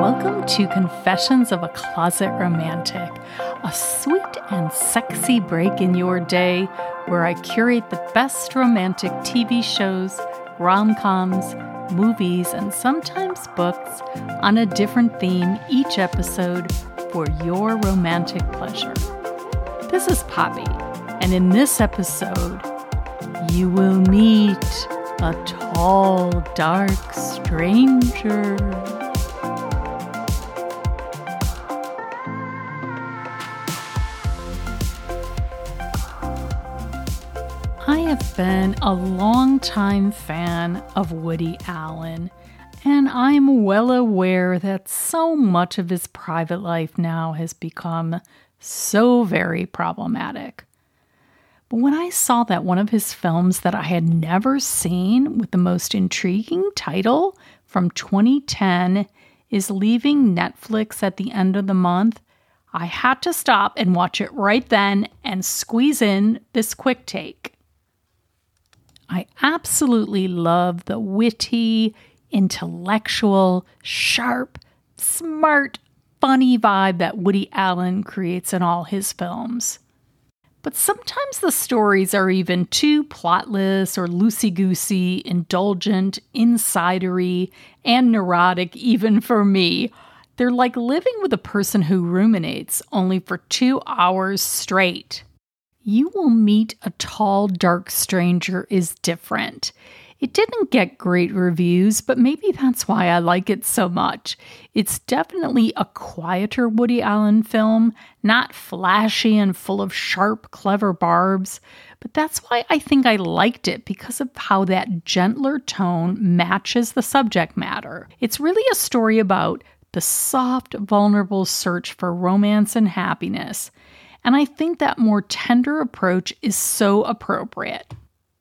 Welcome to Confessions of a Closet Romantic, a sweet and sexy break in your day where I curate the best romantic TV shows, rom coms, movies, and sometimes books on a different theme each episode for your romantic pleasure. This is Poppy, and in this episode, you will meet a tall, dark stranger. Been a longtime fan of Woody Allen, and I'm well aware that so much of his private life now has become so very problematic. But when I saw that one of his films that I had never seen with the most intriguing title from 2010 is leaving Netflix at the end of the month, I had to stop and watch it right then and squeeze in this quick take. I absolutely love the witty, intellectual, sharp, smart, funny vibe that Woody Allen creates in all his films. But sometimes the stories are even too plotless or loosey goosey, indulgent, insidery, and neurotic, even for me. They're like living with a person who ruminates only for two hours straight. You Will Meet a Tall, Dark Stranger is different. It didn't get great reviews, but maybe that's why I like it so much. It's definitely a quieter Woody Allen film, not flashy and full of sharp, clever barbs, but that's why I think I liked it because of how that gentler tone matches the subject matter. It's really a story about the soft, vulnerable search for romance and happiness. And I think that more tender approach is so appropriate.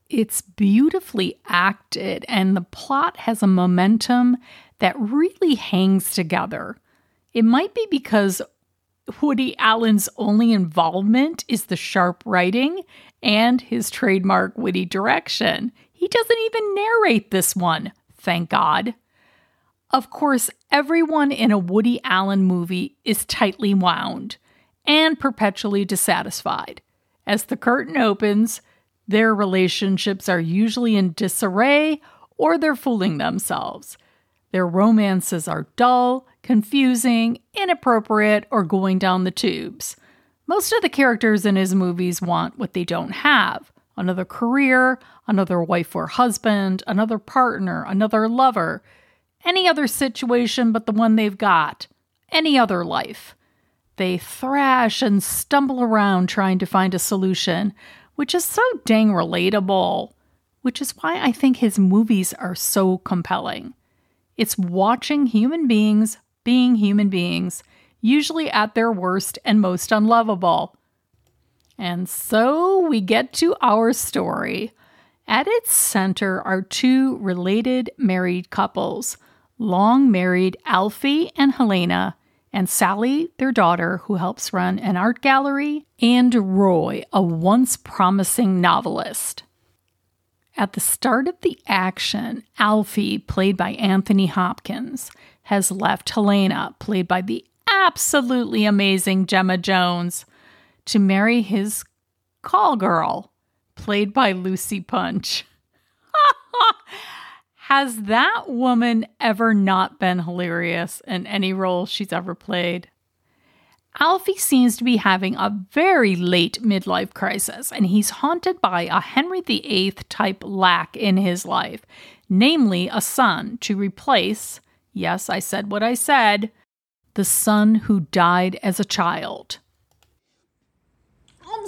It's beautifully acted, and the plot has a momentum that really hangs together. It might be because Woody Allen's only involvement is the sharp writing and his trademark witty direction. He doesn't even narrate this one, thank God. Of course, everyone in a Woody Allen movie is tightly wound and perpetually dissatisfied. As the curtain opens, their relationships are usually in disarray or they're fooling themselves. Their romances are dull, confusing, inappropriate, or going down the tubes. Most of the characters in his movies want what they don't have another career, another wife or husband, another partner, another lover, any other situation but the one they've got, any other life. They thrash and stumble around trying to find a solution, which is so dang relatable, which is why I think his movies are so compelling. It's watching human beings being human beings, usually at their worst and most unlovable. And so we get to our story. At its center are two related married couples, long married Alfie and Helena, and Sally, their daughter, who helps run an art gallery, and Roy, a once promising novelist. At the start of the action, Alfie, played by Anthony Hopkins, has left Helena, played by the absolutely amazing Gemma Jones, to marry his call girl, played by Lucy Punch. Has that woman ever not been hilarious in any role she's ever played? Alfie seems to be having a very late midlife crisis, and he's haunted by a Henry VIII type lack in his life, namely a son to replace, yes, I said what I said, the son who died as a child.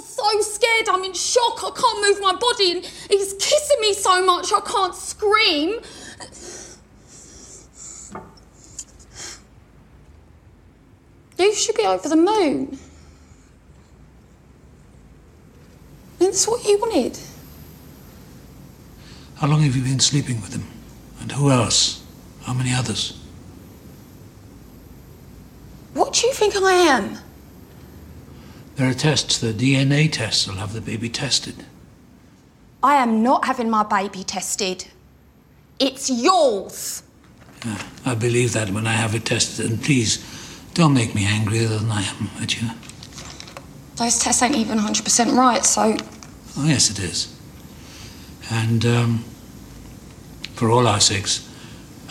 I'm so scared. I'm in shock. I can't move my body. And he's kissing me so much I can't scream. You should be over the moon. And That's what you wanted. How long have you been sleeping with him? And who else? How many others? What do you think I am? There are tests. The DNA tests will have the baby tested. I am not having my baby tested. It's yours. Uh, I believe that when I have it tested, and please don't make me angrier than I am at you. Those tests ain't even 100% right, so Oh, yes, it is. And um, for all our sakes,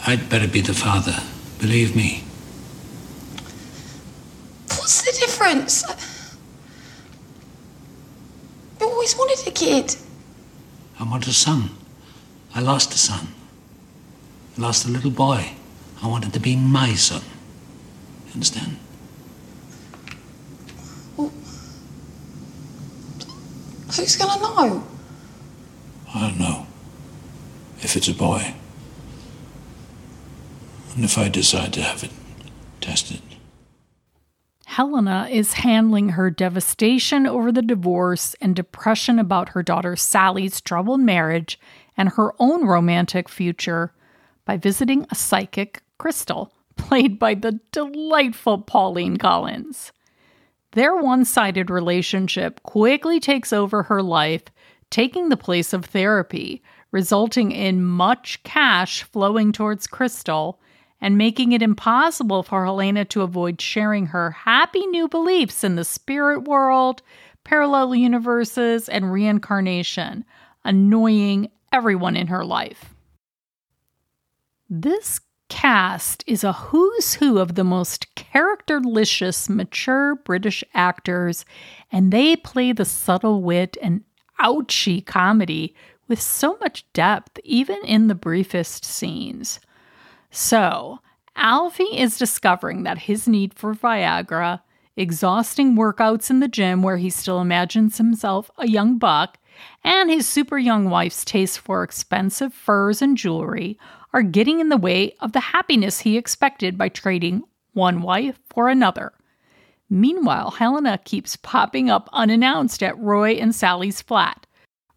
I'd better be the father. Believe me. what's the difference? I always wanted a kid. I want a son. I lost a son. I lost a little boy. I wanted to be my son. You understand? Who's gonna know? I don't know if it's a boy. And if I decide to have it tested. Helena is handling her devastation over the divorce and depression about her daughter Sally's troubled marriage and her own romantic future by visiting a psychic, Crystal, played by the delightful Pauline Collins. Their one sided relationship quickly takes over her life, taking the place of therapy, resulting in much cash flowing towards Crystal and making it impossible for Helena to avoid sharing her happy new beliefs in the spirit world, parallel universes, and reincarnation, annoying everyone in her life. This cast is a who's who of the most characterlicious, mature British actors, and they play the subtle wit and ouchy comedy with so much depth, even in the briefest scenes. So, Alfie is discovering that his need for Viagra, exhausting workouts in the gym where he still imagines himself a young buck, and his super young wife's taste for expensive furs and jewelry are getting in the way of the happiness he expected by trading one wife for another. Meanwhile, Helena keeps popping up unannounced at Roy and Sally's flat.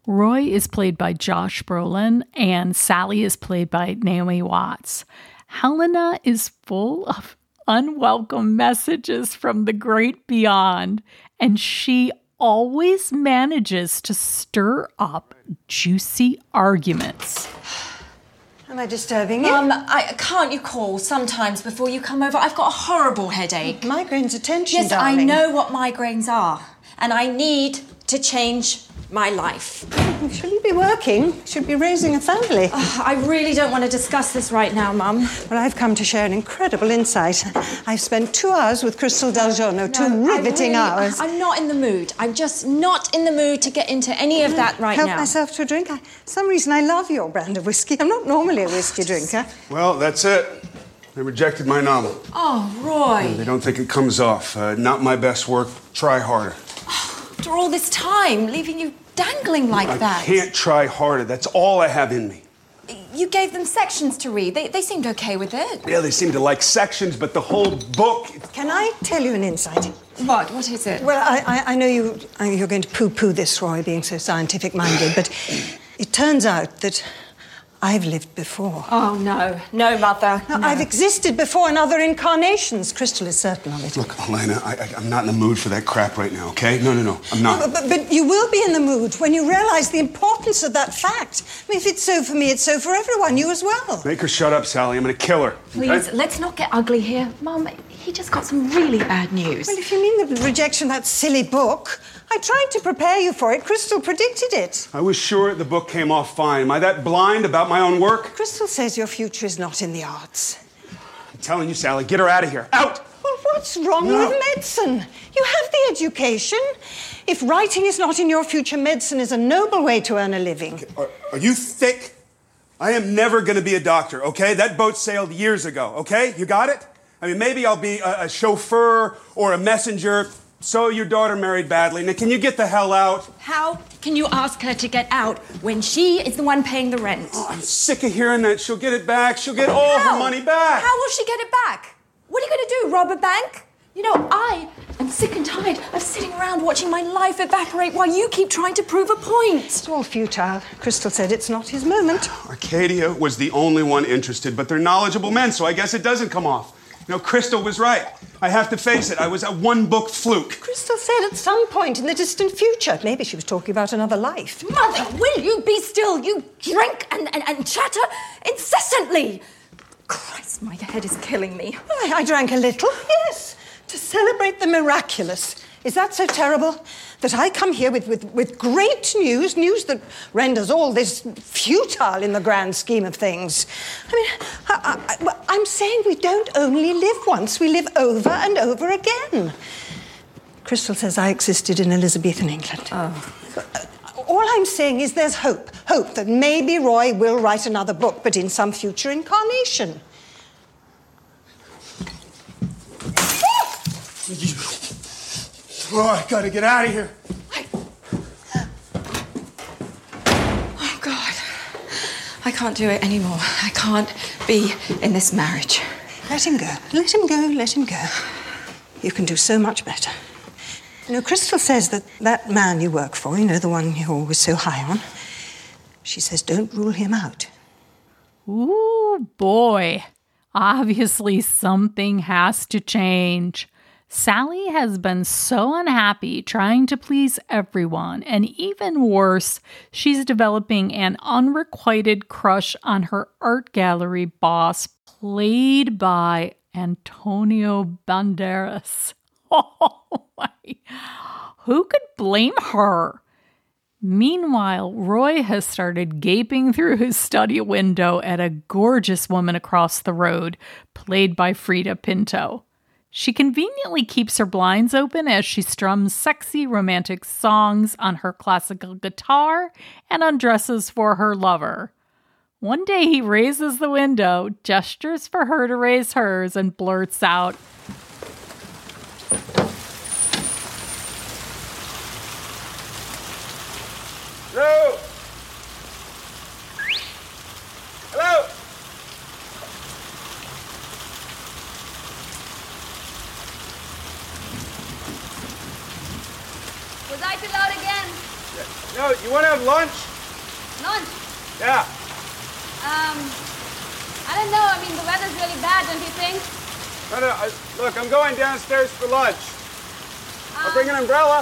Roy is played by Josh Brolin, and Sally is played by Naomi Watts. Helena is full of unwelcome messages from the great beyond, and she always manages to stir up juicy arguments. Am I disturbing you? Um, I can't you call sometimes before you come over? I've got a horrible headache. Migraines attention, darling. Yes, darling. I know what migraines are, and I need to change my life. Shall you be working? Should be raising a family. I really don't want to discuss this right now, Mum. Well, I've come to share an incredible insight. I've spent two hours with Crystal Del Giorno, two No, I riveting really- hours. I'm not in the mood. I'm just not in the mood to get into any of that right Help now. Help myself to a drink. I, for some reason, I love your brand of whiskey. I'm not normally a whiskey drinker. Well, that's it. They rejected my novel. Oh, Roy. They don't think it comes off. Uh, not my best work. Try harder. After all this time, leaving you dangling like I that. I can't try harder. That's all I have in me. You gave them sections to read. They, they seemed okay with it. Yeah, they seemed to like sections, but the whole book. Can I tell you an insight? What? What is it? Well, I, I, I know you, uh, you're going to poo poo this, Roy, being so scientific minded, but it turns out that I've lived before. Oh, no. No, Mother. Now, no. I've existed before in other incarnations. Crystal is certain of it. Look, Elena, I, I, I'm not in the mood for that crap right now, okay? No, no, no, I'm not. But, but, but you will be in the mood when you realize the importance of that fact. I mean, if it's so for me, it's so for everyone, you as well. Make her shut up, Sally. I'm gonna kill her. Please, okay? let's not get ugly here. Mum, he just got some really bad news. Well, if you mean the rejection of that silly book, I tried to prepare you for it. Crystal predicted it. I was sure the book came off fine. Am I that blind about my own work? Crystal says your future is not in the arts. I'm telling you, Sally, get her out of here. Out! Well, what's wrong No. with medicine? You have the education. If writing is not in your future, medicine is a noble way to earn a living. Are, are you thick? I am never going to be a doctor, okay? That boat sailed years ago, okay? You got it? I mean, maybe I'll be a, a chauffeur or a messenger. So your daughter married badly. Now, can you get the hell out? How can you ask her to get out when she is the one paying the rent? Oh, I'm sick of hearing that. She'll get it back. She'll get all How? her money back. How will she get it back? What are you going to do, rob a bank? You know, I am sick and tired of sitting around watching my life evaporate while you keep trying to prove a point. It's all futile. Crystal said it's not his moment. Arcadia was the only one interested, but they're knowledgeable men, so I guess it doesn't come off. You know, Crystal was right. I have to face it. I was a one book fluke. Crystal said at some point in the distant future. Maybe she was talking about another life. Mother, will you be still? You drink and, and, and chatter incessantly. Christ, my head is killing me. I, I drank a little, yes, to celebrate the miraculous. Is that so terrible? That I come here with, with, with great news, news that renders all this futile in the grand scheme of things. I mean, I, I, I'm saying we don't only live once, we live over and over again. Crystal says I existed in Elizabethan England. Oh. All I'm saying is there's hope. Hope that maybe Roy will write another book, but in some future incarnation. Oh, I gotta get out of here. Oh, God. I can't do it anymore. I can't be in this marriage. Let him go. Let him go. Let him go. You can do so much better. You know, Crystal says that that man you work for, you know, the one you're always so high on, she says don't rule him out. Ooh, boy. Obviously, something has to change. Sally has been so unhappy trying to please everyone, and even worse, she's developing an unrequited crush on her art gallery boss, played by Antonio Banderas. Oh my. Who could blame her? Meanwhile, Roy has started gaping through his study window at a gorgeous woman across the road, played by Freida Pinto. She conveniently keeps her blinds open as she strums sexy romantic songs on her classical guitar and undresses for her lover. One day he raises the window, gestures for her to raise hers, and blurts out, Hello? Hello? Was I too loud again? No, you wanna have lunch? Lunch? Yeah. Um, I don't know. I mean, the weather's really bad, don't you think? No, no, I, look, I'm going downstairs for lunch. I'll bring an umbrella.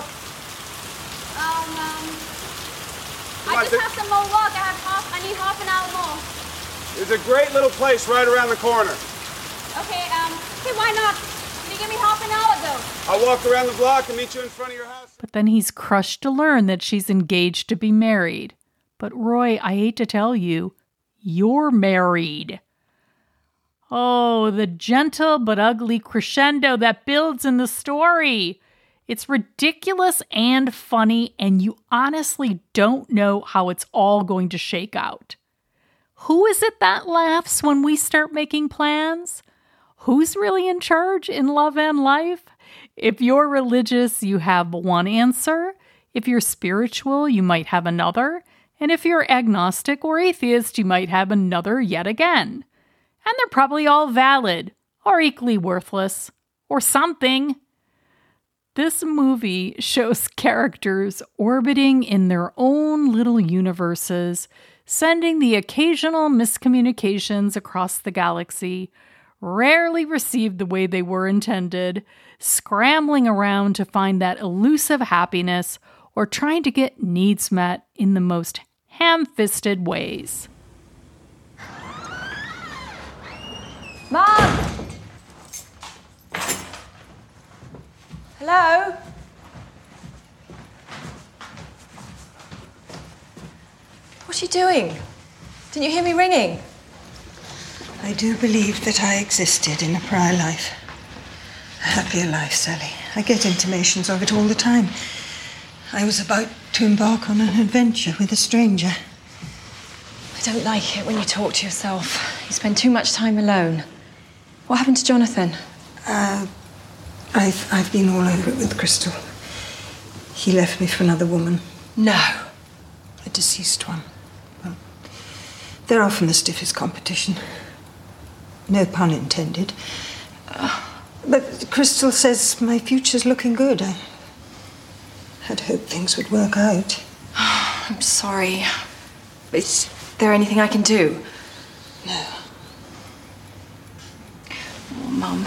Um, um, I just th- have some more walk. I have half. I need half an hour more. There's a great little place right around the corner. Okay. Um. Okay. Why not? Can you give me half an hour though? I'll walk around the block and meet you in front of your house. but then he's crushed to learn that she's engaged to be married. But Roy, I hate to tell you, you're married. Oh, the gentle but ugly crescendo that builds in the story. It's ridiculous and funny, and you honestly don't know how it's all going to shake out. Who is it that laughs when we start making plans? Who's really in charge in love and life? If you're religious, you have one answer. If you're spiritual, you might have another. And if you're agnostic or atheist, you might have another yet again. And they're probably all valid, or equally worthless, or something. This movie shows characters orbiting in their own little universes, sending the occasional miscommunications across the galaxy, rarely received the way they were intended, scrambling around to find that elusive happiness, or trying to get needs met in the most ham fisted ways. Mom! Hello? What's she doing? Didn't you hear me ringing? I do believe that I existed in a prior life. A happier life, Sally. I get intimations of it all the time. I was about to embark on an adventure with a stranger. I don't like it when you talk to yourself. You spend too much time alone. What happened to Jonathan? Uh, I've, I've been all over it with Crystal. He left me for another woman, No. a deceased one. Well, they're often the stiffest competition. No pun intended. But Crystal says my future's looking good. I had hoped things would work out. I'm sorry. Is there anything I can do? No. Oh, Mum.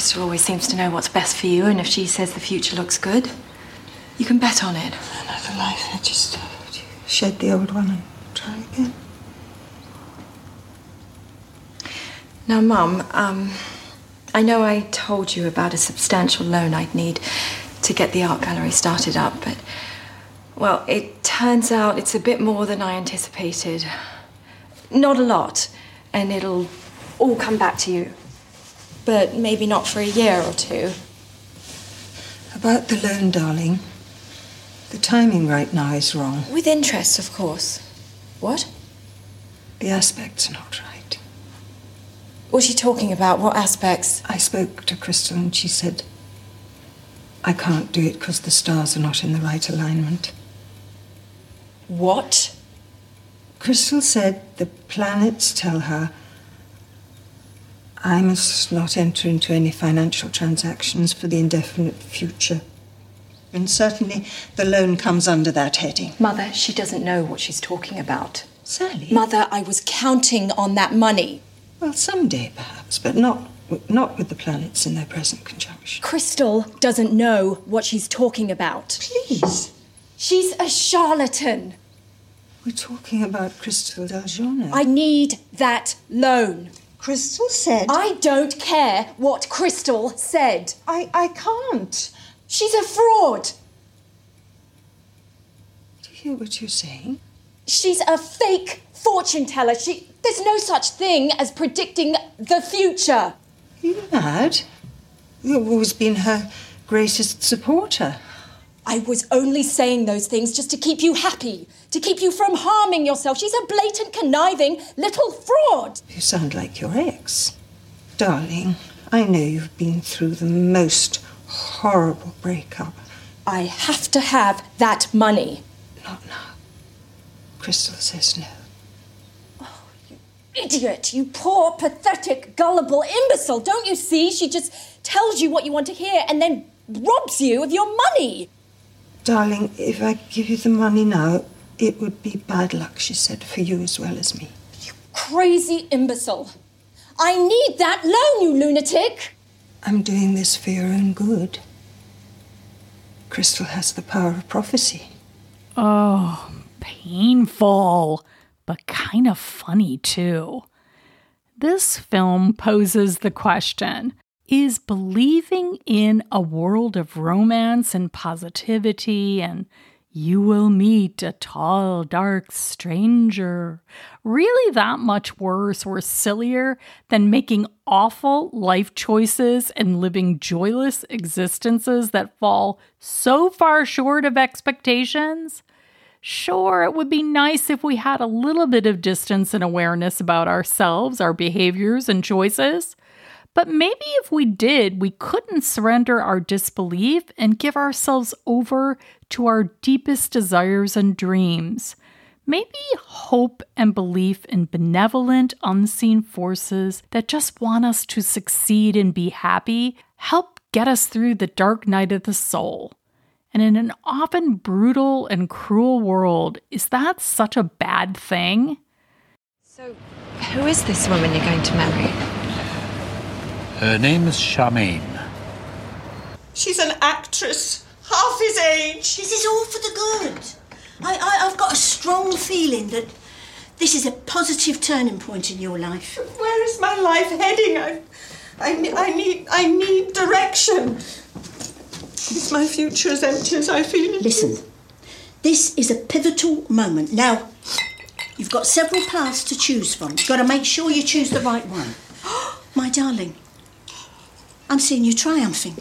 Crystal always seems to know what's best for you, and if she says the future looks good, you can bet on it. Another life. I just uh, shed the old one and try again. Now, Mum, um, I know I told you about a substantial loan I'd need to get the art gallery started up, but, well, it turns out it's a bit more than I anticipated. Not a lot, and it'll all come back to you. But maybe not for a year or two. About the loan, darling. The timing right now is wrong. With interest, of course. What? The aspects are not right. What's she talking about? What aspects? I spoke to Crystal and she said, I can't do it because the stars are not in the right alignment. What? Crystal said the planets tell her I must not enter into any financial transactions for the indefinite future. And certainly the loan comes under that heading. Mother, she doesn't know what she's talking about. Sally? Mother, I was counting on that money. Well, someday perhaps, but not, not with the planets in their present conjunction. Crystal doesn't know what she's talking about. Please. She's a charlatan. We're talking about Crystal Del I need that loan. Crystal said. I don't care what Crystal said. I, I can't. She's a fraud. Do you hear what you're saying? She's a fake fortune teller. She there's no such thing as predicting the future. Are you mad? You've always been her greatest supporter. I was only saying those things just to keep you happy, to keep you from harming yourself. She's a blatant, conniving little fraud. You sound like your ex. Darling, I know you've been through the most horrible breakup. I have to have that money. Not now. Crystal says no. Oh, you idiot! You poor, pathetic, gullible imbecile! Don't you see? She just tells you what you want to hear and then robs you of your money. Darling, if I give you the money now, it would be bad luck, she said, for you as well as me. You crazy imbecile! I need that loan, you lunatic! I'm doing this for your own good. Crystal has the power of prophecy. Oh, painful, but kind of funny too. This film poses the question Is believing in a world of romance and positivity and you will meet a tall, dark stranger. Really, that much worse or sillier than making awful life choices and living joyless existences that fall so far short of expectations? Sure, it would be nice if we had a little bit of distance and awareness about ourselves, our behaviors, and choices. But maybe if we did, we couldn't surrender our disbelief and give ourselves over to our deepest desires and dreams. Maybe hope and belief in benevolent, unseen forces that just want us to succeed and be happy help get us through the dark night of the soul. And in an often brutal and cruel world, is that such a bad thing? So, who is this woman you're going to marry? Her name is Charmaine. She's an actress, half his age. This is all for the good. I, I, I've got a strong feeling that this is a positive turning point in your life. Where is my life heading? I, I, ne- I need, I need direction. Is my future as empty as I feel it? Listen, this is a pivotal moment. Now, you've got several paths to choose from. You've got to make sure you choose the right one. My darling, I'm seeing you triumphing.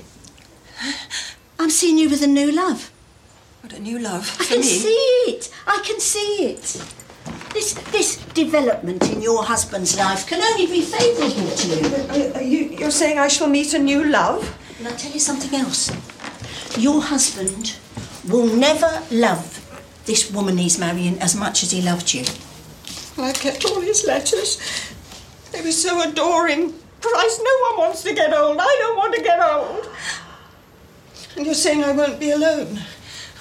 I'm seeing you with a new love. What a new love I can me. see it. I can see it. This this development in your husband's life can only be favourable to you. Are, uh, are you, you're saying I shall meet a new love? And I'll tell you something else. Your husband will never love this woman he's marrying as much as he loved you. I've kept all his letters. They were so adoring. Christ, no one wants to get old. I don't want to get old. And you're saying I won't be alone.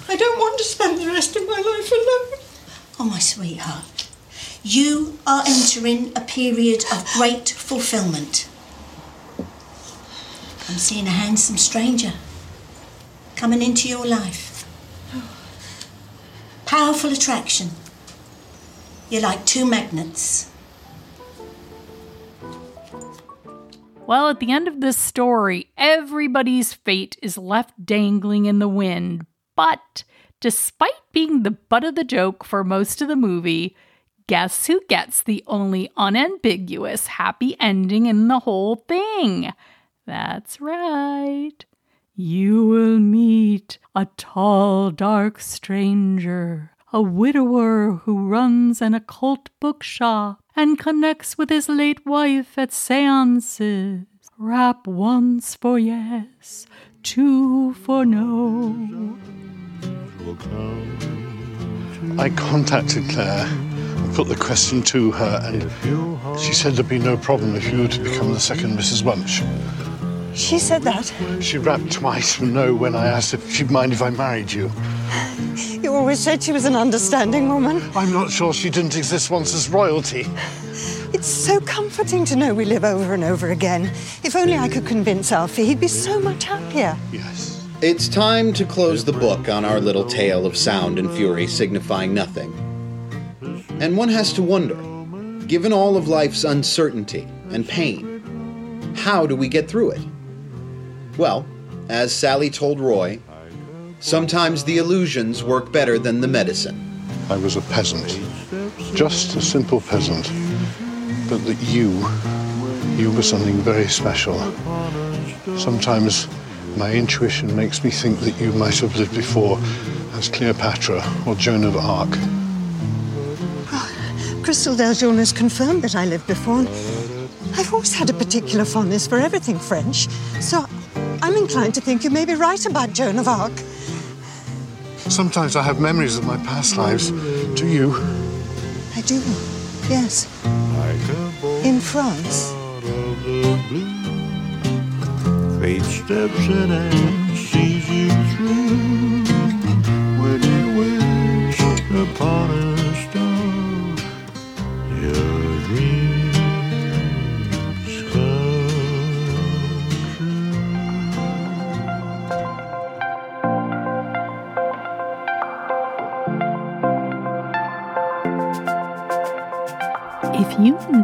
I don't want to spend the rest of my life alone. Oh, my sweetheart. You are entering a period of great fulfillment. I'm seeing a handsome stranger coming into your life. Powerful attraction. You're like two magnets. Well, at the end of this story, everybody's fate is left dangling in the wind. But despite being the butt of the joke for most of the movie, guess who gets the only unambiguous happy ending in the whole thing? That's right. You will meet a tall, dark stranger, a widower who runs an occult bookshop and connects with his late wife at seances. Rap once for yes, two for no. I contacted Claire and put the question to her, and she said there'd be no problem if you were to become the second Mrs. Bunch. She said that. She rapped twice from no when I asked if she'd mind if I married you. You always said she was an understanding woman. I'm not sure she didn't exist once as royalty. It's so comforting to know we live over and over again. If only I could convince Alfie, he'd be so much happier. Yes. It's time to close the book on our little tale of sound and fury signifying nothing. And one has to wonder given all of life's uncertainty and pain, how do we get through it? Well, as Sally told Roy, sometimes the illusions work better than the medicine. I was a peasant. Just a simple peasant. But that you, you were something very special. Sometimes my intuition makes me think that you might have lived before as Cleopatra or Joan of Arc. Ah, Crystal Deljeune has confirmed that I lived before. I've always had a particular fondness for everything French, so I'm inclined to think you may be right about Joan of Arc. Sometimes I have memories of my past lives. Do you? I do, yes. In France. Fate steps in and sees you through when you wish upon a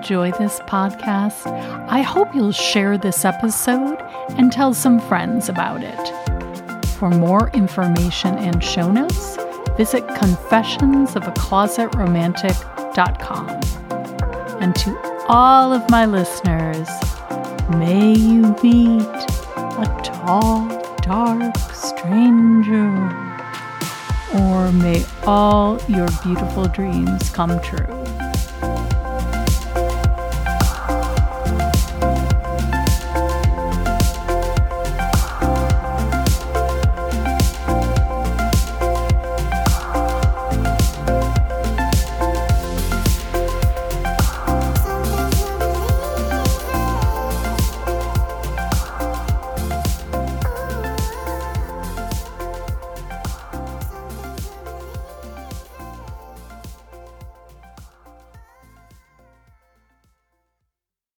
enjoy this podcast, I hope you'll share this episode and tell some friends about it. For more information and show notes, visit confessionsofaclosetromantic.com. And to all of my listeners, may you meet a tall, dark stranger. Or may all your beautiful dreams come true.